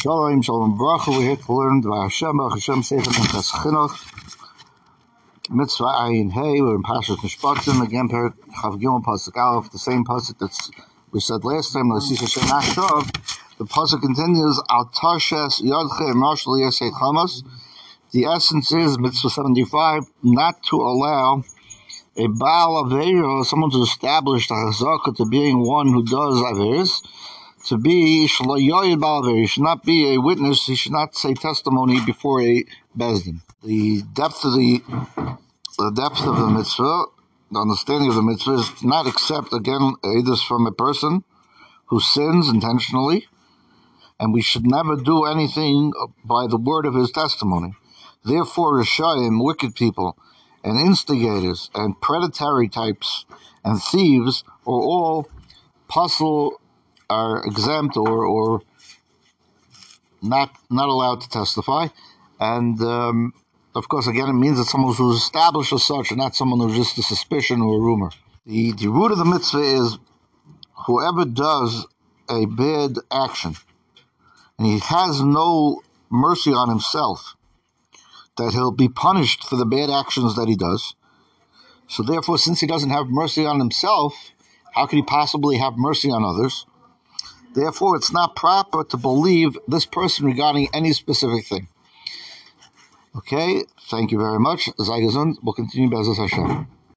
Shalom, shalom, bracha. We're here to learn Hashem, Hashem, Sefer Minchas Chinuch. Mitzvah Ayin Hey, we're in Pashas Mishpatim, again, Perik Chav Gimel, Pasuk Aleph, the same Pasuk that we said last time, L'sisha Shem Achtov. The Pasuk continues, Al Tarshes Yodche Marshal Yesei Chamas. The essence is, Mitzvah 75, not to allow a Baal Aveiro, someone to establish the Hazaka to being one who does Averis, to be he should not be a witness. He should not say testimony before a beis din. The depth of the the depth of the mitzvah, the understanding of the mitzvah is not accept again edus from a person who sins intentionally, and we should never do anything by the word of his testimony. Therefore, Rishayim, wicked people, and instigators, and predatory types, and thieves are all pasul are exempt or, or not not allowed to testify. And um, of course, again, it means that someone who's established as such, and not someone who's just a suspicion or a rumor. The, the root of the mitzvah is whoever does a bad action, and he has no mercy on himself, that he'll be punished for the bad actions that he does. So therefore, since he doesn't have mercy on himself, how could he possibly have mercy on others? Therefore, it's not proper to believe this person regarding any specific thing. Okay, thank you very much. Zayazun will continue B'ezras Hashem.